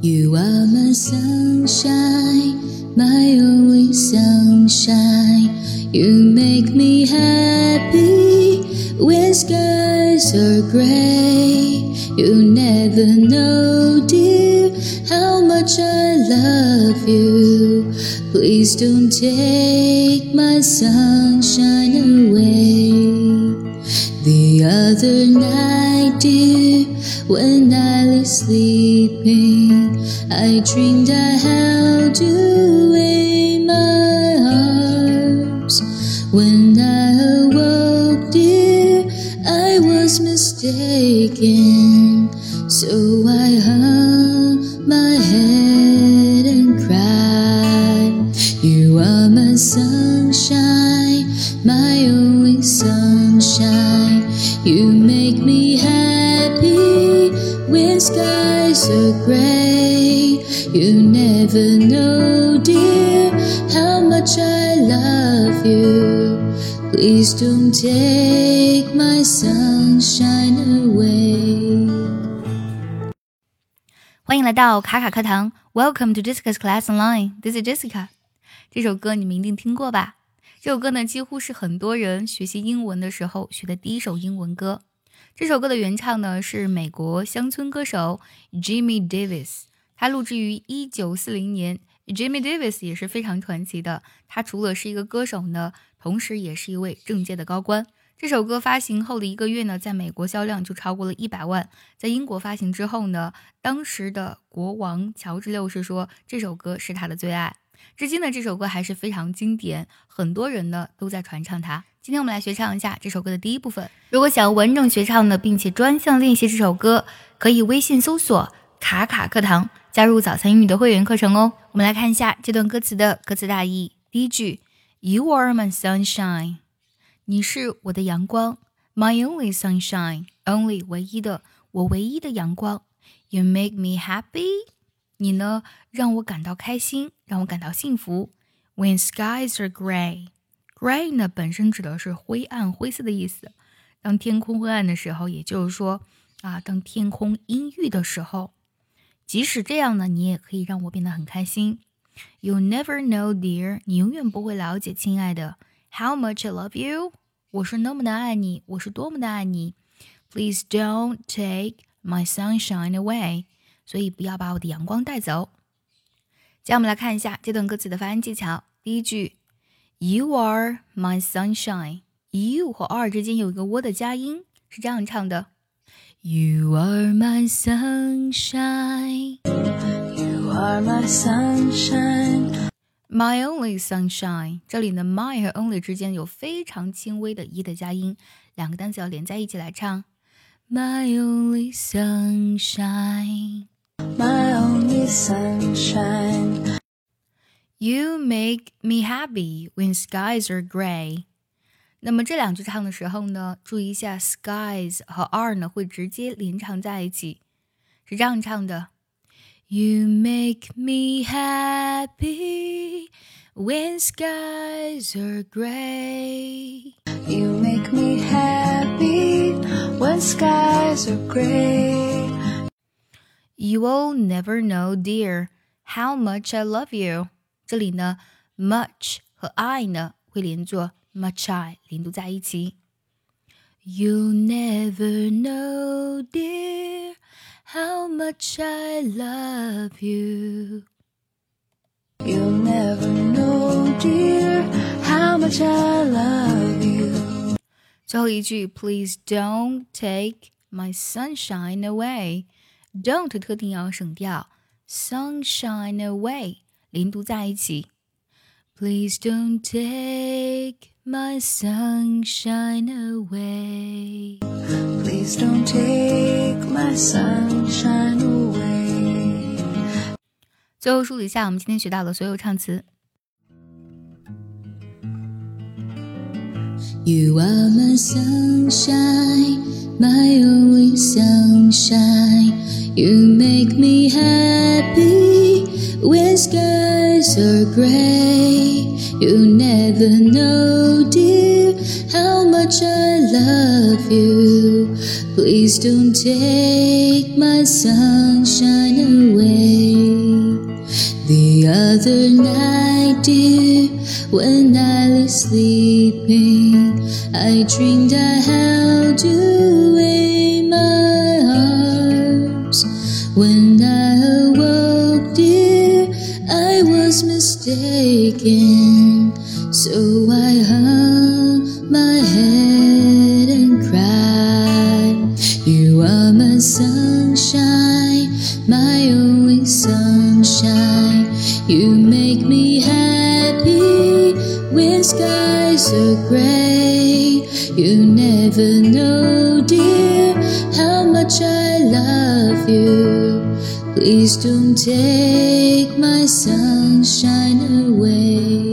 You are my sunshine, my only sunshine. You make me happy when skies are gray. You never know, dear, how much I love you. Please don't take my sunshine away. The other night, dear, when I lay sleeping, I dreamed I held you in my arms. When I awoke, dear, I was mistaken. So I hung my head and cried. You are my sunshine, my only sunshine. You make me so great. You never know, dear, how much I love you. Please don't take my sunshine away. 欢迎来到卡卡课堂，Welcome to Jessica's Class Online. This is Jessica. 这首歌你们一定听过吧？这首歌呢，几乎是很多人学习英文的时候学的第一首英文歌。这首歌的原唱呢是美国乡村歌手 Jimmy Davis，他录制于一九四零年。Jimmy Davis 也是非常传奇的，他除了是一个歌手呢，同时也是一位政界的高官。这首歌发行后的一个月呢，在美国销量就超过了一百万。在英国发行之后呢，当时的国王乔治六世说这首歌是他的最爱。至今呢，这首歌还是非常经典，很多人呢都在传唱它。今天我们来学唱一下这首歌的第一部分。如果想要完整学唱呢，并且专项练习这首歌，可以微信搜索“卡卡课堂”，加入早餐英语的会员课程哦。我们来看一下这段歌词的歌词大意。第一句：You are my sunshine，你是我的阳光，My only sunshine，only 唯一的，我唯一的阳光。You make me happy，你呢让我感到开心，让我感到幸福。When skies are gray gray，gray 呢本身指的是灰暗、灰色的意思。当天空灰暗的时候，也就是说啊，当天空阴郁的时候。即使这样呢，你也可以让我变得很开心。You never know, dear，你永远不会了解，亲爱的，how much I love you，我是那么的爱你，我是多么的爱你。Please don't take my sunshine away，所以不要把我的阳光带走。接下来我们来看一下这段歌词的发音技巧。第一句 ，You are my sunshine，you 和 are 之间有一个 w 的加音，是这样唱的。You are my sunshine. You are my sunshine. My only sunshine。这里呢，my 和 only 之间有非常轻微的 e 的加音，两个单词要连在一起来唱。My only sunshine. My only sunshine. You make me happy when skies are gray. 那么这两句唱的时候呢，注意一下，skies 和 are 呢会直接连唱在一起，是这样唱的：You make me happy when skies are gray. You make me happy when skies are gray. You will never know, dear, how much I love you. 这里呢，much 和 I 呢会连作。much I 连读在一起。You never know, dear, how much I love you. You never know, dear, how much I love you. 最后一句，Please don't take my sunshine away. Don't 特定要省掉，sunshine away 连读在一起。Please don't take my sunshine away. Please don't take my sunshine away. 最后梳理一下我们今天学到的所有唱词。You are my sunshine, my only sunshine. You make me happy skies are gray. You never know, dear, how much I love you. Please don't take my sunshine away. The other night, dear, when I lay sleeping, I dreamed I held you So I hung my head and cried. You are my sunshine, my only sunshine. You make me happy when skies are gray. You never know, dear, how much I love you. Please don't take my sunshine away.